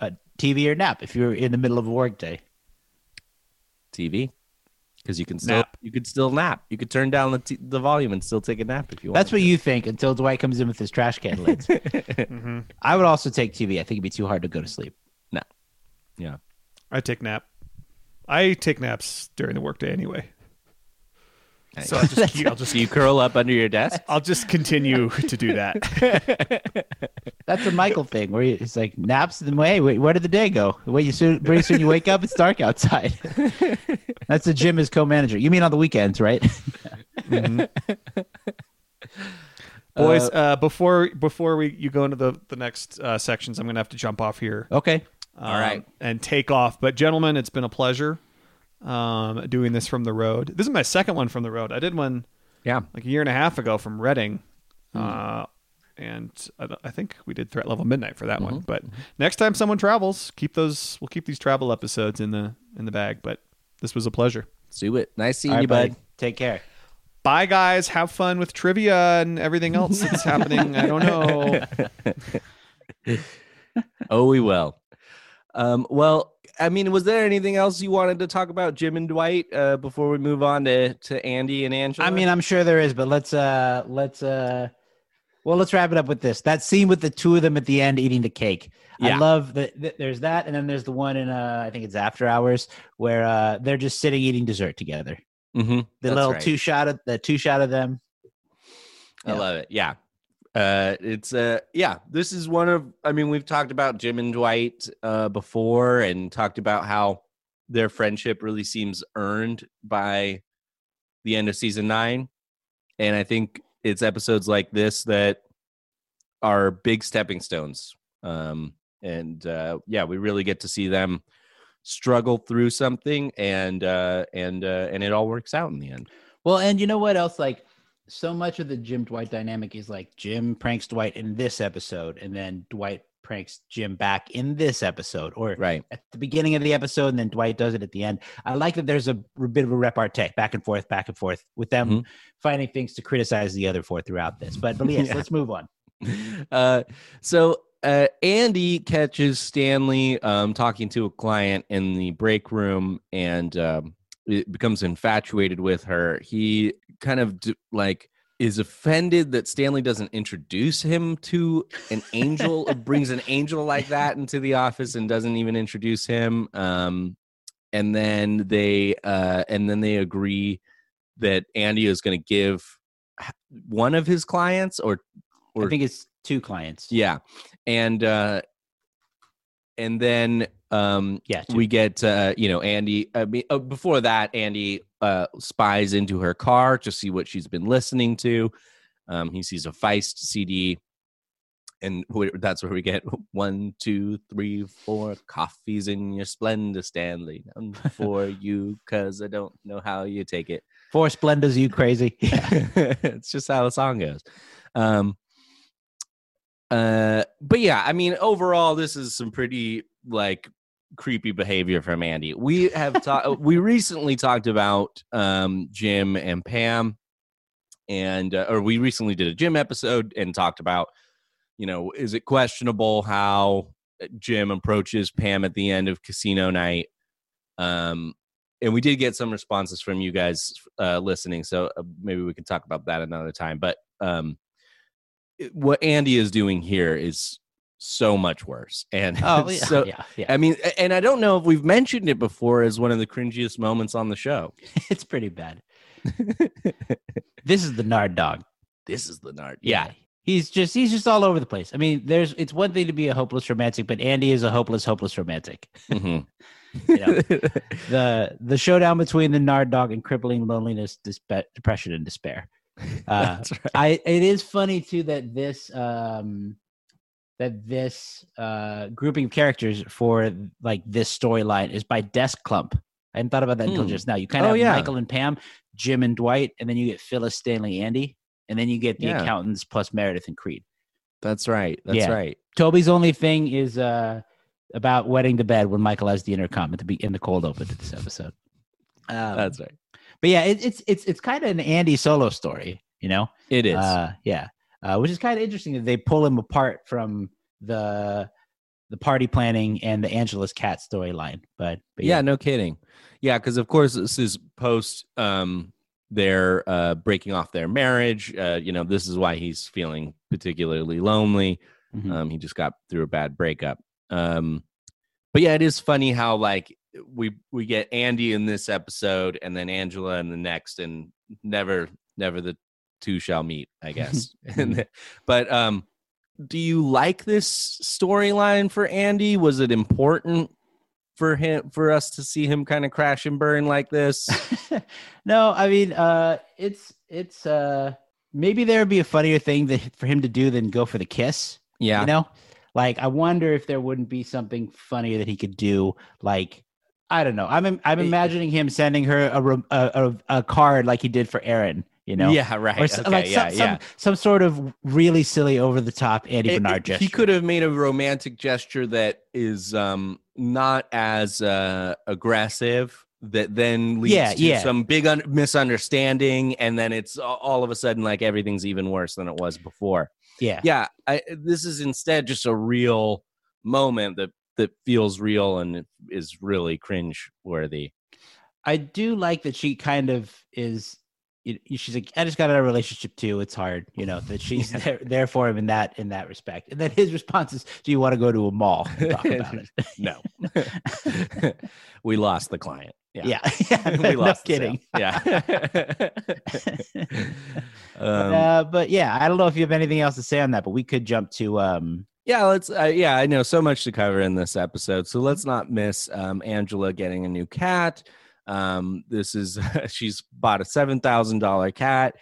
uh, TV or nap? If you're in the middle of a workday, TV because you can still Nap. you could still nap. You could turn down the t- the volume and still take a nap if you want. that's what you think until Dwight comes in with his trash can lids. hmm I would also take TV. I think it'd be too hard to go to sleep. No. Yeah. I take nap. I take naps during the workday anyway. So I'll just I'll just you curl up under your desk? I'll just continue to do that. That's a Michael thing where it's like naps. Then hey, wait, where did the day go? Wait, you soon, pretty soon you wake up, it's dark outside. That's the Jim as co-manager. You mean on the weekends, right? Boys, uh, before before we you go into the the next uh, sections, I'm gonna have to jump off here. okay. Um, All right. and take off. But gentlemen, it's been a pleasure um, doing this from the road. This is my second one from the road. I did one Yeah. like a year and a half ago from Reading, Hmm. uh, and I, I think we did Threat Level Midnight for that Mm-hmm. one. But next time someone travels, keep those. We'll keep these travel episodes in the in the bag. But this was a pleasure. Let's do it. Nice seeing All you, bud. Take care. Bye, guys. Have fun with trivia and everything else that's happening. I don't know. Oh, we will. Um, well, I mean, was there anything else you wanted to talk about, Jim and Dwight, uh, before we move on to, to Andy and Angela? I mean, I'm sure there is, but let's uh let's uh well let's wrap it up with this. That scene with the two of them at the end eating the cake. I love that there's that and then there's the one in uh I think it's after hours where uh they're just sitting eating dessert together. Mhm. The That's little right. two shot of the two shot of them. I Yeah. love it. Yeah. Uh, it's uh, yeah. This is one of. I mean, we've talked about Jim and Dwight uh, before, and talked about how their friendship really seems earned by the end of season nine, and I think it's episodes like this that are big stepping stones. Um, and uh, yeah, we really get to see them struggle through something, and uh, and uh, and it all works out in the end. Well, and you know what else? Like, so much of the Jim Dwight dynamic is like Jim pranks Dwight in this episode, and then Dwight pranks Jim back in this episode, or Right. at the beginning of the episode, and then Dwight does it at the end. I like that there's a bit of a repartee back and forth, back and forth, with them Mhm. finding things to criticize the other for throughout this. But, but yes, Yeah. let's move on. uh, so uh, Andy catches Stanley um, talking to a client in the break room and um, becomes infatuated with her. He kind of like is offended that Stanley doesn't introduce him to an angel, brings an angel like that into the office and doesn't even introduce him. Um, and then they uh, and then they agree that Andy is going to give one of his clients or I think it's two clients. yeah, and uh, and then um, Yeah, two. we get uh, you know Andy. I mean, uh, before that, Andy uh, spies into her car to see what she's been listening to. Um, he sees a Feist CD, and that's where we get one, two, three, four coffees in your Splenda, Stanley. None for you, cause I don't know how you take it. Four Splendas, you crazy. Yeah. it's just how the song goes. Um, uh, but yeah, I mean, overall, this is some pretty like creepy behavior from Andy. We have talked. we recently talked about um Jim and Pam, and uh, or we recently did a Jim episode and talked about, you know, is it questionable how Jim approaches Pam at the end of Casino Night? Um, and we did get some responses from you guys uh, listening, so uh, maybe we can talk about that another time. But um, what Andy is doing here is so much worse, and oh, yeah, so yeah, yeah. I mean, and I don't know if we've mentioned it before as one of the cringiest moments on the show. it's pretty bad. This is the Nard dog. this is the nard. Yeah, He's just he's just all over the place. I mean, there's it's one thing to be a hopeless romantic, but Andy is a hopeless, hopeless romantic. Mhm. You know, the the showdown between the Nard dog and crippling loneliness, dispe- depression, and despair. Uh, right. I it is funny too that this um that this uh, grouping of characters for like this storyline is by desk clump. I hadn't thought about that until Hmm. just now. You kind Oh, of have yeah. Michael and Pam, Jim and Dwight, and then you get Phyllis, Stanley, Andy, and then you get the Yeah. accountants plus Meredith and Creed. That's right. That's Yeah. right. Toby's only thing is uh, about wetting the bed when Michael has the intercom at the be- in the cold open to this episode. Um, That's right. but yeah, it, it's it's it's kind of an Andy solo story, you know. It is. Uh, yeah, uh, which is kind of interesting that they pull him apart from the the party planning and the Angela's cat storyline. But, but yeah, no kidding. Yeah, because of course this is post um their uh breaking off their marriage. Uh, you know, this is why he's feeling particularly lonely. Mhm. Um, he just got through a bad breakup. Um, but yeah, it is funny how like we we get Andy in this episode and then Angela in the next, and never never the two shall meet, I guess. and but um, do you like this storyline for Andy? Was it important for him for us to see him kind of crash and burn like this? no, I mean, uh, it's it's uh, maybe there would be a funnier thing that, for him to do than go for the kiss. Yeah. You know, like I wonder if there wouldn't be something funnier that he could do. Like I don't know. I'm im- I'm imagining him sending her a a, a, a card like he did for Erin. You know. Yeah, right. Or okay, like yeah, some, yeah. some some sort of really silly over the top Andy It- Bernard gesture. He could have made a romantic gesture that is um not as uh aggressive that then leads Yeah, to yeah. some big un- misunderstanding and then it's all of a sudden like everything's even worse than it was before. Yeah. Yeah, I, this is instead just a real moment that that feels real and is really cringe worthy. I do like that she kind of is. You- She's like, I just got out of a relationship too. It's hard, you know, that she's there, there for him in that in that respect. And then his response is, "Do you want to go to a mall and talk about it?" No. we lost the client. Yeah, yeah, we no lost the sale. kidding. Yeah. But, um, uh, but yeah, I don't know if you have anything else to say on that, but we could jump to um, yeah, let's. Uh, yeah, I know so much to cover in this episode, so let's not miss um, Angela getting a new cat. Um, this is she's bought a seven thousand dollar cat.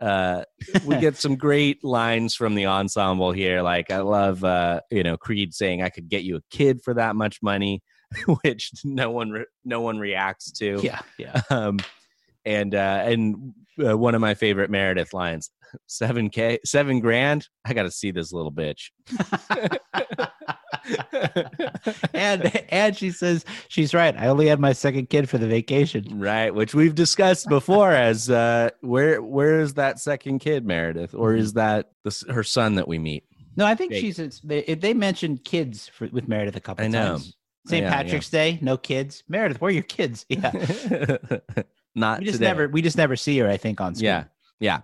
Uh, we get some great lines from the ensemble here. Like I love, uh, you know, Creed saying, "I could get you a kid for that much money," which no one re- no one reacts to. yeah, yeah. um, and uh, and uh, one of my favorite Meredith lines: seven k, seven grand. I got to see this little bitch. and and she says she's right. I only had my second kid for the vacation. right, which we've discussed before. As uh, where where is that second kid, Meredith, or is that the, her son that we meet? No, I think Jake. she's it's, they they mentioned kids for, with Meredith a couple I know. times. St. Yeah, yeah. Patrick's Day, no kids. Meredith, where are your kids? Yeah. Not we just today. never we just never see her, I think, on screen. Yeah, yeah.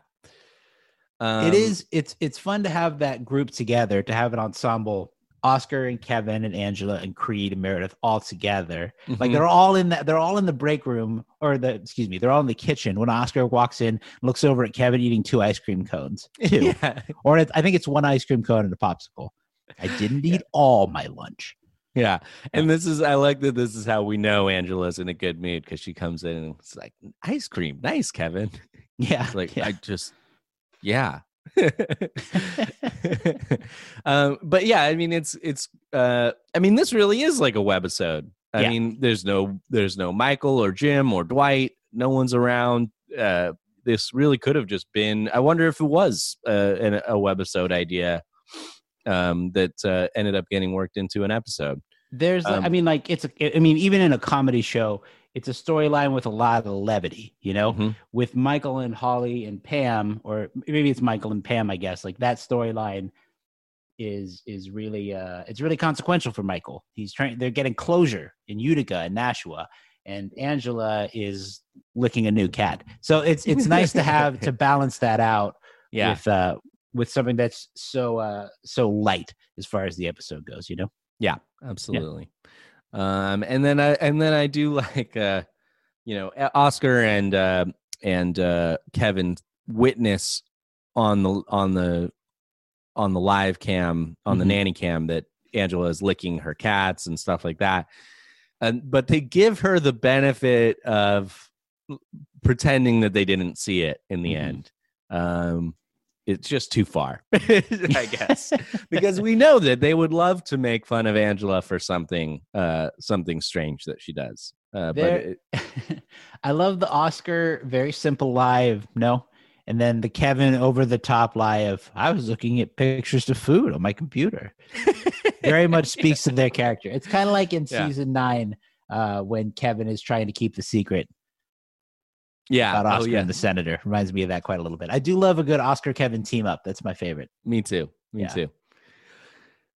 Um, it is it's it's fun to have that group together, to have an ensemble, Oscar and Kevin and Angela and Creed and Meredith all together. Like mhm. they're all in that they're all in the break room or the excuse me, they're all in the kitchen when Oscar walks in, looks over at Kevin eating two ice cream cones. Two. yeah. Or I think it's one ice cream cone and a popsicle. I didn't eat all my lunch. Yeah. And this is, I like that this is how we know Angela's in a good mood because she comes in and it's like, ice cream. Nice, Kevin. Yeah. It's like, yeah. I just, yeah. um, but yeah, I mean, it's, it's, uh, I mean, this really is like a webisode. I Yeah. mean, there's no, there's no Michael or Jim or Dwight. No one's around. Uh, this really could have just been, I wonder if it was uh, an, a webisode idea um, that uh, ended up getting worked into an episode. There's, I Um, mean, like it's, a, I mean, even in a comedy show, it's a storyline with a lot of levity, you know, Mhm. with Michael and Holly and Pam, or maybe it's Michael and Pam, I guess. Like that storyline is is really, uh it's really consequential for Michael. He's trying, they're getting closure in Utica and Nashua, and Angela is licking a new cat. So it's it's nice to have to balance that out Yeah. with uh with something that's so uh so light as far as the episode goes, you know. Yeah, absolutely. Um, and then I and then I do like uh, you know, Oscar and uh, and uh, Kevin witness on the on the on the live cam on the Mhm. nanny cam that Angela is licking her cats and stuff like that. And but they give her the benefit of pretending that they didn't see it in the Mhm. end. Um, it's just too far, I guess, because we know that they would love to make fun of Angela for something, uh, something strange that she does. Uh, but it, I love the Oscar very simple lie of no, and then the Kevin over the top lie of I was looking at pictures of food on my computer. very much speaks to their character. It's kind of like in Yeah. season nine uh, when Kevin is trying to keep the secret yeah, about oh Oscar yeah, and the Senator. Reminds me of that quite a little bit. I do love a good Oscar Kevin team up. That's my favorite. me too, me Yeah. too.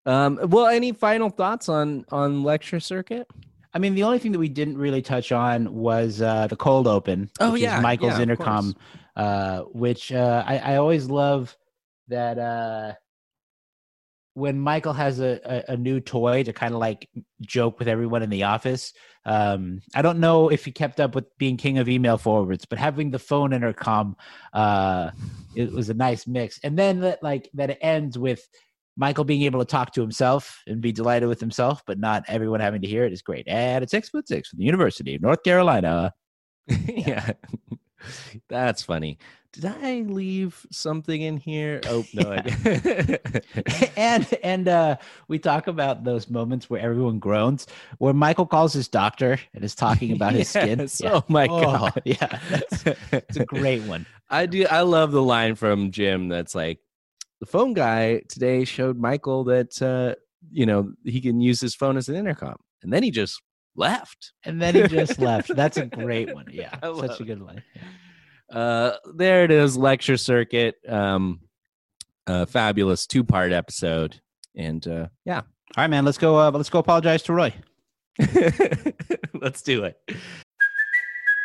Um, well, any final thoughts on on lecture circuit? I mean, the only thing that we didn't really touch on was uh, the cold open. Oh, which yeah, is Michael's yeah, intercom, uh, which uh, I, I always love that uh, when Michael has a, a, a new toy to kind of like joke with everyone in the office. Um, I don't know if he kept up with being king of email forwards, but having the phone intercom, uh, it was a nice mix. And then that like that it ends with Michael being able to talk to himself and be delighted with himself, but not everyone having to hear it is great. And it's six foot six from the University of North Carolina. yeah. That's funny. Did I leave something in here? Oh no, I did. and and uh, we talk about those moments where everyone groans, where Michael calls his doctor and is talking about his skin. Yes. Yeah. Oh my Oh, god. yeah, that's, it's a great one. I do. I love the line from Jim that's like, the phone guy today showed Michael that uh, you know he can use his phone as an intercom, and then he just left. And then he just left. That's a great one. Yeah, such a it. good line. Uh, there it is, lecture circuit. Um, uh, fabulous two part episode, and uh, yeah, All right, man. Let's go. Uh, let's go. Apologize to Roy. let's do it.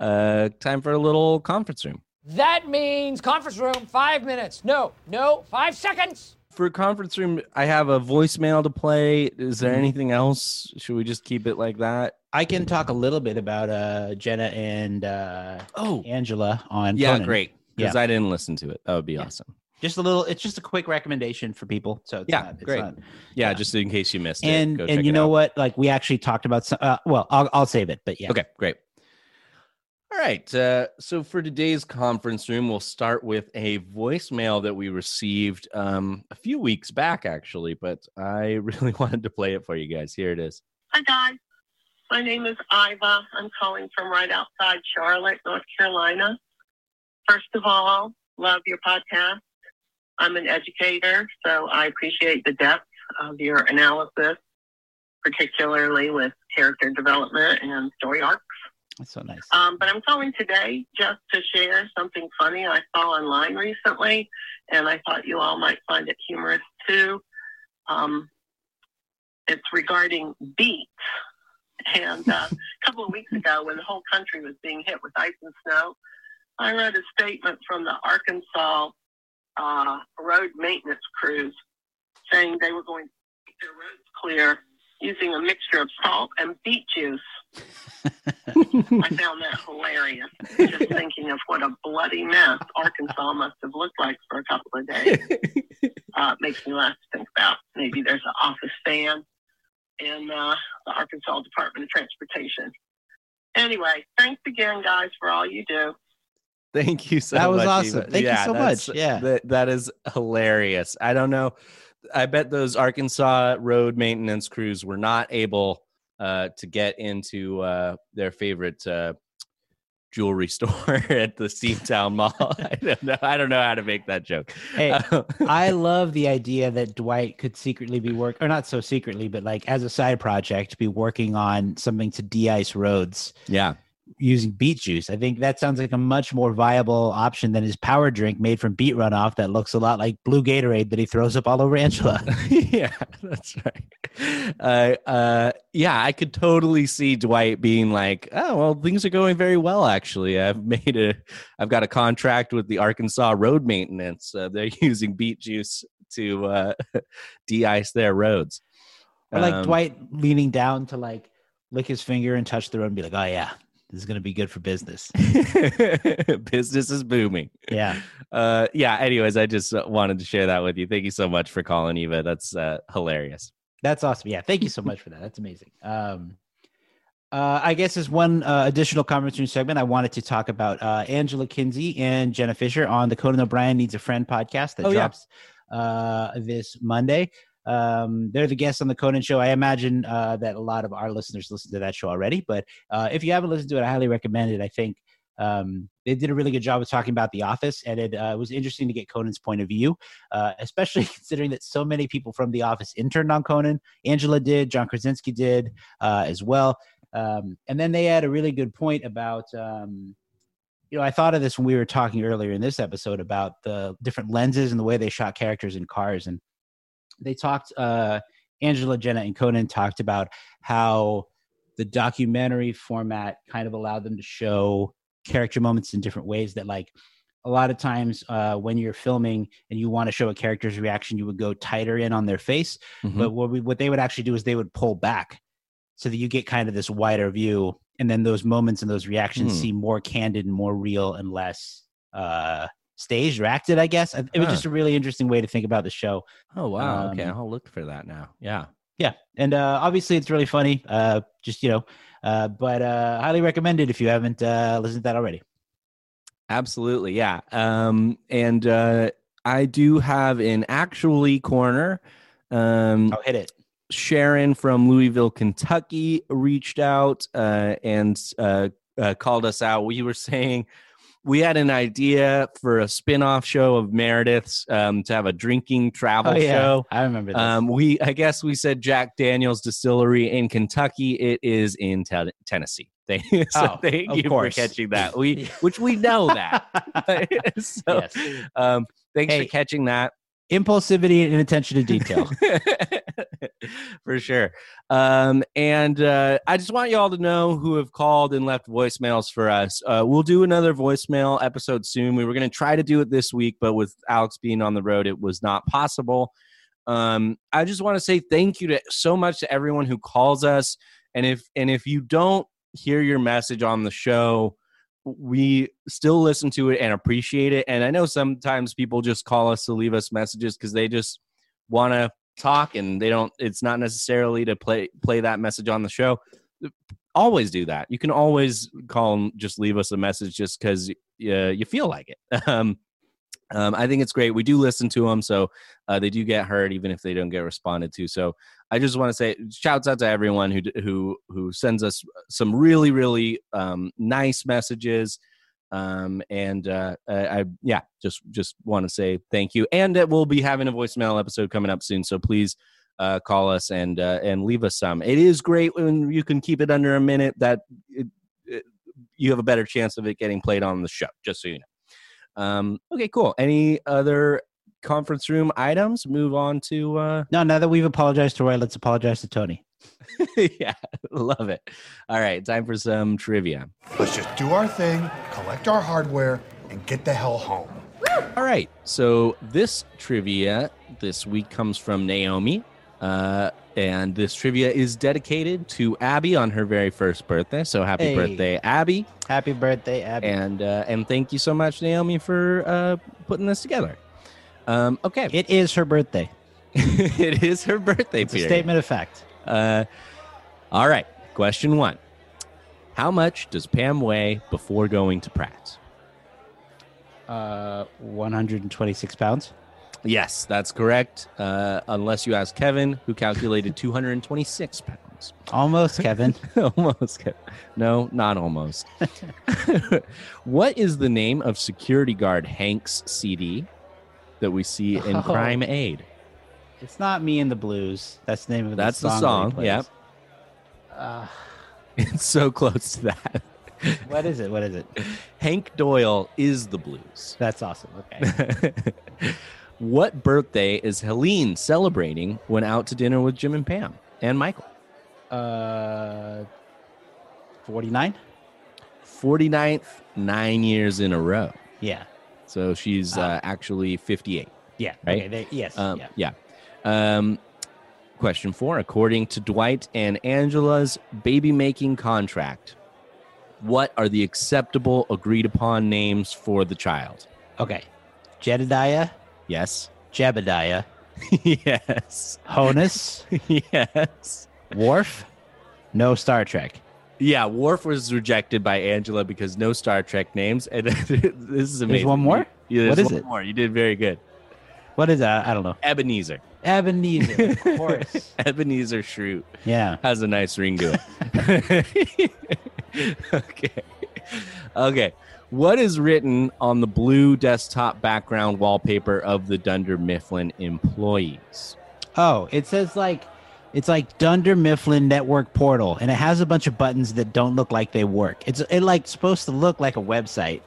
Uh, time for a little conference room. That means conference room, five minutes. No, no, five seconds. For conference room, I have a voicemail to play. Is there anything else? Should we just keep it like that? I can talk a little bit about uh, Jenna and uh, Oh, Angela on. yeah, Conan. great. Because Yeah. I didn't listen to it. That would be Yeah. awesome. Just a little. It's just a quick recommendation for people. So it's Yeah, not, it's great. not- Yeah, Yeah. just in case you missed it. and and you know out. what? Like we actually talked about some. Uh, well, I'll I'll save it. But yeah. Okay, great. All right. Uh, so for today's conference room, we'll start with a voicemail that we received um, a few weeks back, actually, but I really wanted to play it for you guys. Here it is. Hi, guys. My name is Iva. I'm calling from right outside Charlotte, North Carolina. First of all, love your podcast. I'm an educator, so I appreciate the depth of your analysis, particularly with character development and story arcs. That's so nice. Um, but I'm calling today just to share something funny I saw online recently, and I thought you all might find it humorous too. Um, it's regarding beets. And uh, a couple of weeks ago, when the whole country was being hit with ice and snow, I read a statement from the Arkansas uh, road maintenance crews saying they were going to keep their roads clear using a mixture of salt and beet juice. I found that hilarious. Just thinking of what a bloody mess Arkansas must have looked like for a couple of days. Uh, it makes me laugh to think about maybe there's an office fan in uh, the Arkansas Department of Transportation. Anyway, thanks again, guys, for all you do. Thank you so much. That was much. awesome. Eva. Thank you so much. Yeah. That, that is hilarious. I don't know. I bet those Arkansas road maintenance crews were not able uh, to get into uh, their favorite uh, jewelry store at the Steamtown Mall. I don't know. I don't know how to make that joke. Hey, Uh, I love the idea that Dwight could secretly be work, or not so secretly, but like as a side project, be working on something to de-ice roads. yeah. Using beet juice. I think that sounds like a much more viable option than his power drink made from beet runoff that looks a lot like blue Gatorade that he throws up all over Angela. yeah, that's right. Uh, uh, yeah, I could totally see Dwight being like, "Oh, well, things are going very well. Actually, I've made a, I've got a contract with the Arkansas Road Maintenance. Uh, they're using beet juice to uh, de-ice their roads." Or like Um, Dwight leaning down to like lick his finger and touch the road and be like, "Oh yeah, this is gonna be good for business." Business is booming. Yeah. Uh, yeah. Anyways, I just uh, wanted to share that with you. Thank you so much for calling, Eva. That's uh, hilarious. That's awesome. Yeah, thank you so much for that. That's amazing. Um, uh, I guess as one uh, additional room segment, I wanted to talk about uh, Angela Kinsey and Jenna Fischer on the Conan O'Brien Needs a Friend podcast that Oh, yeah. drops uh, this Monday. Um, they're the guests on the Conan show. I imagine uh, that a lot of our listeners listen to that show already, but uh, if you haven't listened to it, I highly recommend it. I think um, they did a really good job of talking about The Office, and it uh, was interesting to get Conan's point of view, uh, especially considering that so many people from The Office interned on Conan. Angela did, John Krasinski did uh, as well. Um, and then they had a really good point about, um, you know, I thought of this when we were talking earlier in this episode about the different lenses and the way they shot characters in cars. And they talked, uh, Angela, Jenna, and Conan talked about how the documentary format kind of allowed them to show character moments in different ways that, like, a lot of times uh, when you're filming and you want to show a character's reaction, you would go tighter in on their face. Mhm. But what we, what they would actually do is they would pull back so that you get kind of this wider view, and then those moments and those reactions Hmm. seem more candid and more real and less uh, staged or acted. I guess it was Huh. just a really interesting way to think about the show. Oh wow. okay, Um, I'll look for that now. Yeah. Yeah, and uh, obviously it's really funny. Uh, just you know, uh, but uh, highly recommended if you haven't uh, listened to that already. Absolutely, yeah. Um, and uh, I do have an actually corner. Um, I'll hit it. Sharon from Louisville, Kentucky, reached out uh, and uh, uh, called us out. We were saying we had an idea for a spin-off show of Meredith's um, to have a drinking travel Oh, yeah. show. I remember this. Um, we, I guess, we said Jack Daniel's Distillery in Kentucky. It is in Ten- Tennessee. They, so Oh, thank you course. for catching that. We, which we know that. so, Yes. um, thanks Hey. for catching that. Impulsivity and attention to detail. for sure. Um, and uh, I just want you all to know who have called and left voicemails for us. Uh, we'll do another voicemail episode soon. We were going to try to do it this week, but with Alex being on the road, it was not possible. Um, I just want to say thank you to so much to everyone who calls us. And if and if you don't hear your message on the show, we still listen to it and appreciate it. And I know sometimes people just call us to leave us messages because they just want to talk and they don't. It's not necessarily to play play that message on the show. Always do that. You can always call and just leave us a message just because you, you feel like it. Um, um, I think it's great. We do listen to them, so uh, they do get heard, even if they don't get responded to. So I just want to say, shouts out to everyone who who who sends us some really really um, nice messages. Um, and uh, I, I yeah, just just want to say thank you. And we'll be having a voicemail episode coming up soon, so please uh, call us and uh, and leave us some. It is great when you can keep it under a minute. That it, it, you have a better chance of it getting played on the show. Just so you know. Um, okay, cool. Any other conference room items? Move on to uh no, now that we've apologized to Roy, let's apologize to Tony. yeah, love it. All right, time for some trivia. Let's just do our thing, collect our hardware, and get the hell home. All right, so this trivia this week comes from Naomi. Uh, and this trivia is dedicated to Abby on her very first birthday. So happy Hey. birthday, Abby! Happy birthday, Abby. And uh, and thank you so much, Naomi, for uh, putting this together. Um, okay, It is her birthday. it is her birthday. It's a statement of fact. Uh, all right. Question one How much does Pam weigh before going to Pratt? Uh, 126 pounds. Yes, that's correct. Uh, unless you ask Kevin, who calculated 226 pounds. Almost, Kevin. almost. Kevin. No, not almost. what is the name of security guard Hank's CD that we see in Oh. Crime Aid? it's not me and the blues. That's the name of That's the the song. that he song. Yep. Uh, It's so close to that. what is it? What is it? Hank Doyle is the blues. That's awesome. Okay. What birthday is Helene celebrating when out to dinner with Jim and Pam and Michael? Uh, 49? 49th, nine years in a row. Yeah. So she's uh, actually 58. Yeah. Right? Okay, they- yes. Um, yeah. yeah. Um, question four. According to Dwight and Angela's baby making contract, what are the acceptable agreed upon names for the child? Okay. Jedediah, Yes. Jebediah, yes. Honus, yes. Worf, no Star Trek. Yeah, Worf was rejected by Angela because no Star Trek names, and this is amazing. There's one more? Yeah, What is one it? More. You did very good. What is that? I don't know. Ebenezer. Ebenezer, of course. Ebenezer Schrute Yeah. has a nice ring to it. okay. Okay. What is written on the blue desktop background wallpaper of the Dunder Mifflin employees? Oh, it says like it's like Dunder Mifflin Network Portal, and it has a bunch of buttons that don't look like they work. It's it like supposed to look like a website.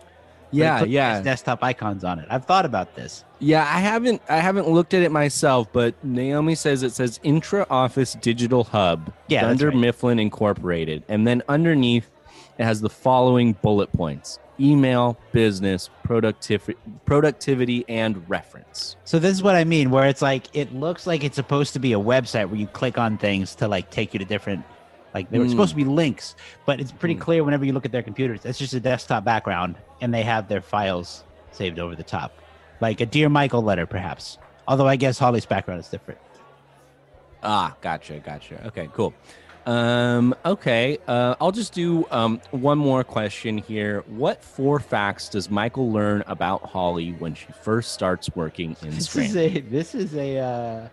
Yeah, yeah. desktop icons on it. I've thought about this. Yeah, I haven't I haven't looked at it myself, but Naomi says it says Intra Office Digital Hub, Yeah, Dunder right. Mifflin Incorporated, and then underneath it has the following bullet points: email, business, productivity, productivity, and reference. So this is what I mean, where it's like it looks like it's supposed to be a website where you click on things to like take you to different, like they were Mm. supposed to be links, but it's pretty Mm. clear whenever you look at their computers, it's just a desktop background, and they have their files saved over the top, like a Dear Michael letter, perhaps. Although I guess Holly's background is different. Ah, gotcha, gotcha. Okay, cool. Um, okay, uh, I'll just do um, one more question here. What four facts does Michael learn about Holly when she first starts working in This is a this is a uh,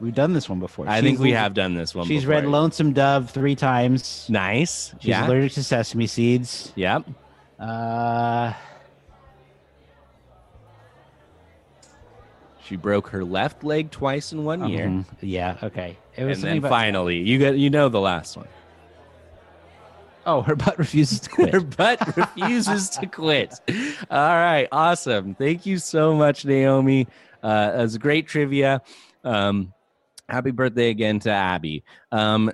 we've done this one before. I think we have done this one. She's before. read Lonesome Dove three times. Nice. She's yeah. allergic to sesame seeds. Yep. Uh, She broke her left leg twice in one year. mhm, yeah. Okay. It was And something then about- finally, you get you know the last one. Oh, her butt refuses to quit. Her butt refuses to quit. All right, awesome. Thank you so much, Naomi. Uh, it was great trivia. Um, happy birthday again to Abby. Um,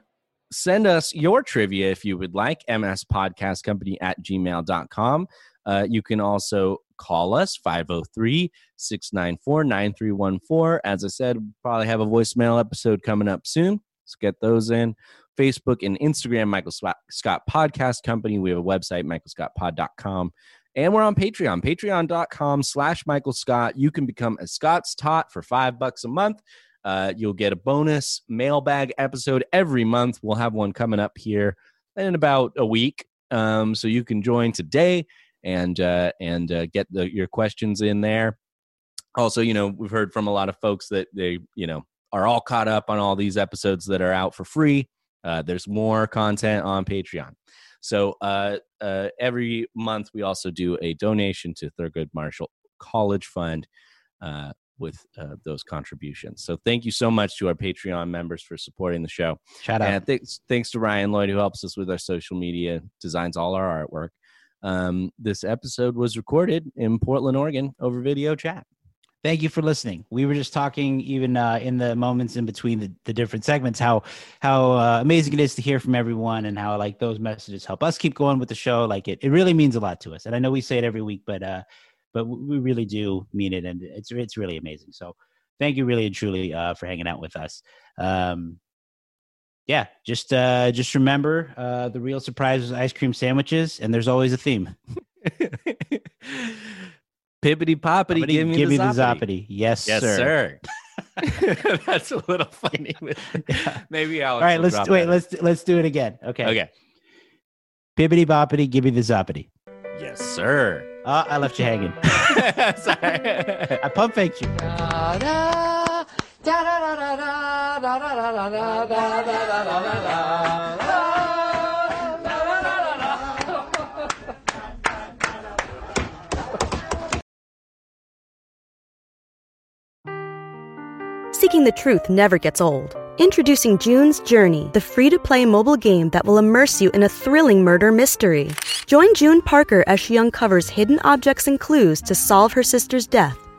send us your trivia if you would like, mspodcastcompany at gmail.com. Uh, you can also call us 503 694 9314. As I said, we'll probably have a voicemail episode coming up soon. Let's get those in. Facebook and Instagram, Michael Scott, Podcast Company. We have a website, michaelscottpod.com. And we're on Patreon, patreon.com slash Michael Scott. You can become a Scott's Tot for five bucks a month. Uh, you'll get a bonus mailbag episode every month. We'll have one coming up here in about a week. Um, so you can join today and uh, and uh, get the, your questions in there. Also, you know, we've heard from a lot of folks that they, you know, are all caught up on all these episodes that are out for free. Uh, there's more content on Patreon. So uh, uh, every month we also do a donation to Thurgood Marshall College Fund uh, with uh, those contributions. So thank you so much to our Patreon members for supporting the show. Shout out. And thanks, thanks to Ryan Lloyd who helps us with our social media, designs all our artwork. Um, this episode was recorded in Portland, Oregon, over video chat. Thank you for listening. We were just talking, even uh, in the moments in between the, the different segments, how how uh, amazing it is to hear from everyone, and how like those messages help us keep going with the show. Like it, it really means a lot to us. And I know we say it every week, but uh, but we really do mean it, and it's it's really amazing. So thank you, really and truly, uh, for hanging out with us. Um, yeah, just uh, just remember uh, the real surprise is ice cream sandwiches, and there's always a theme. Pippity poppity, Poppity, give me give the me the zoppity. zoppity. Yes, Yes, sir. sir. That's a little funny. Maybe Alex. All right, will let's wait. that. Let's let's do it again. Okay. Okay. Bibbity boppity, give me the zoppity. Yes, sir. Uh, I left you hanging. Sorry. I pump faked you. Seeking the truth never gets old. Introducing June's Journey, the free to play mobile game that will immerse you in a thrilling murder mystery. Join June Parker as she uncovers hidden objects and clues to solve her sister's death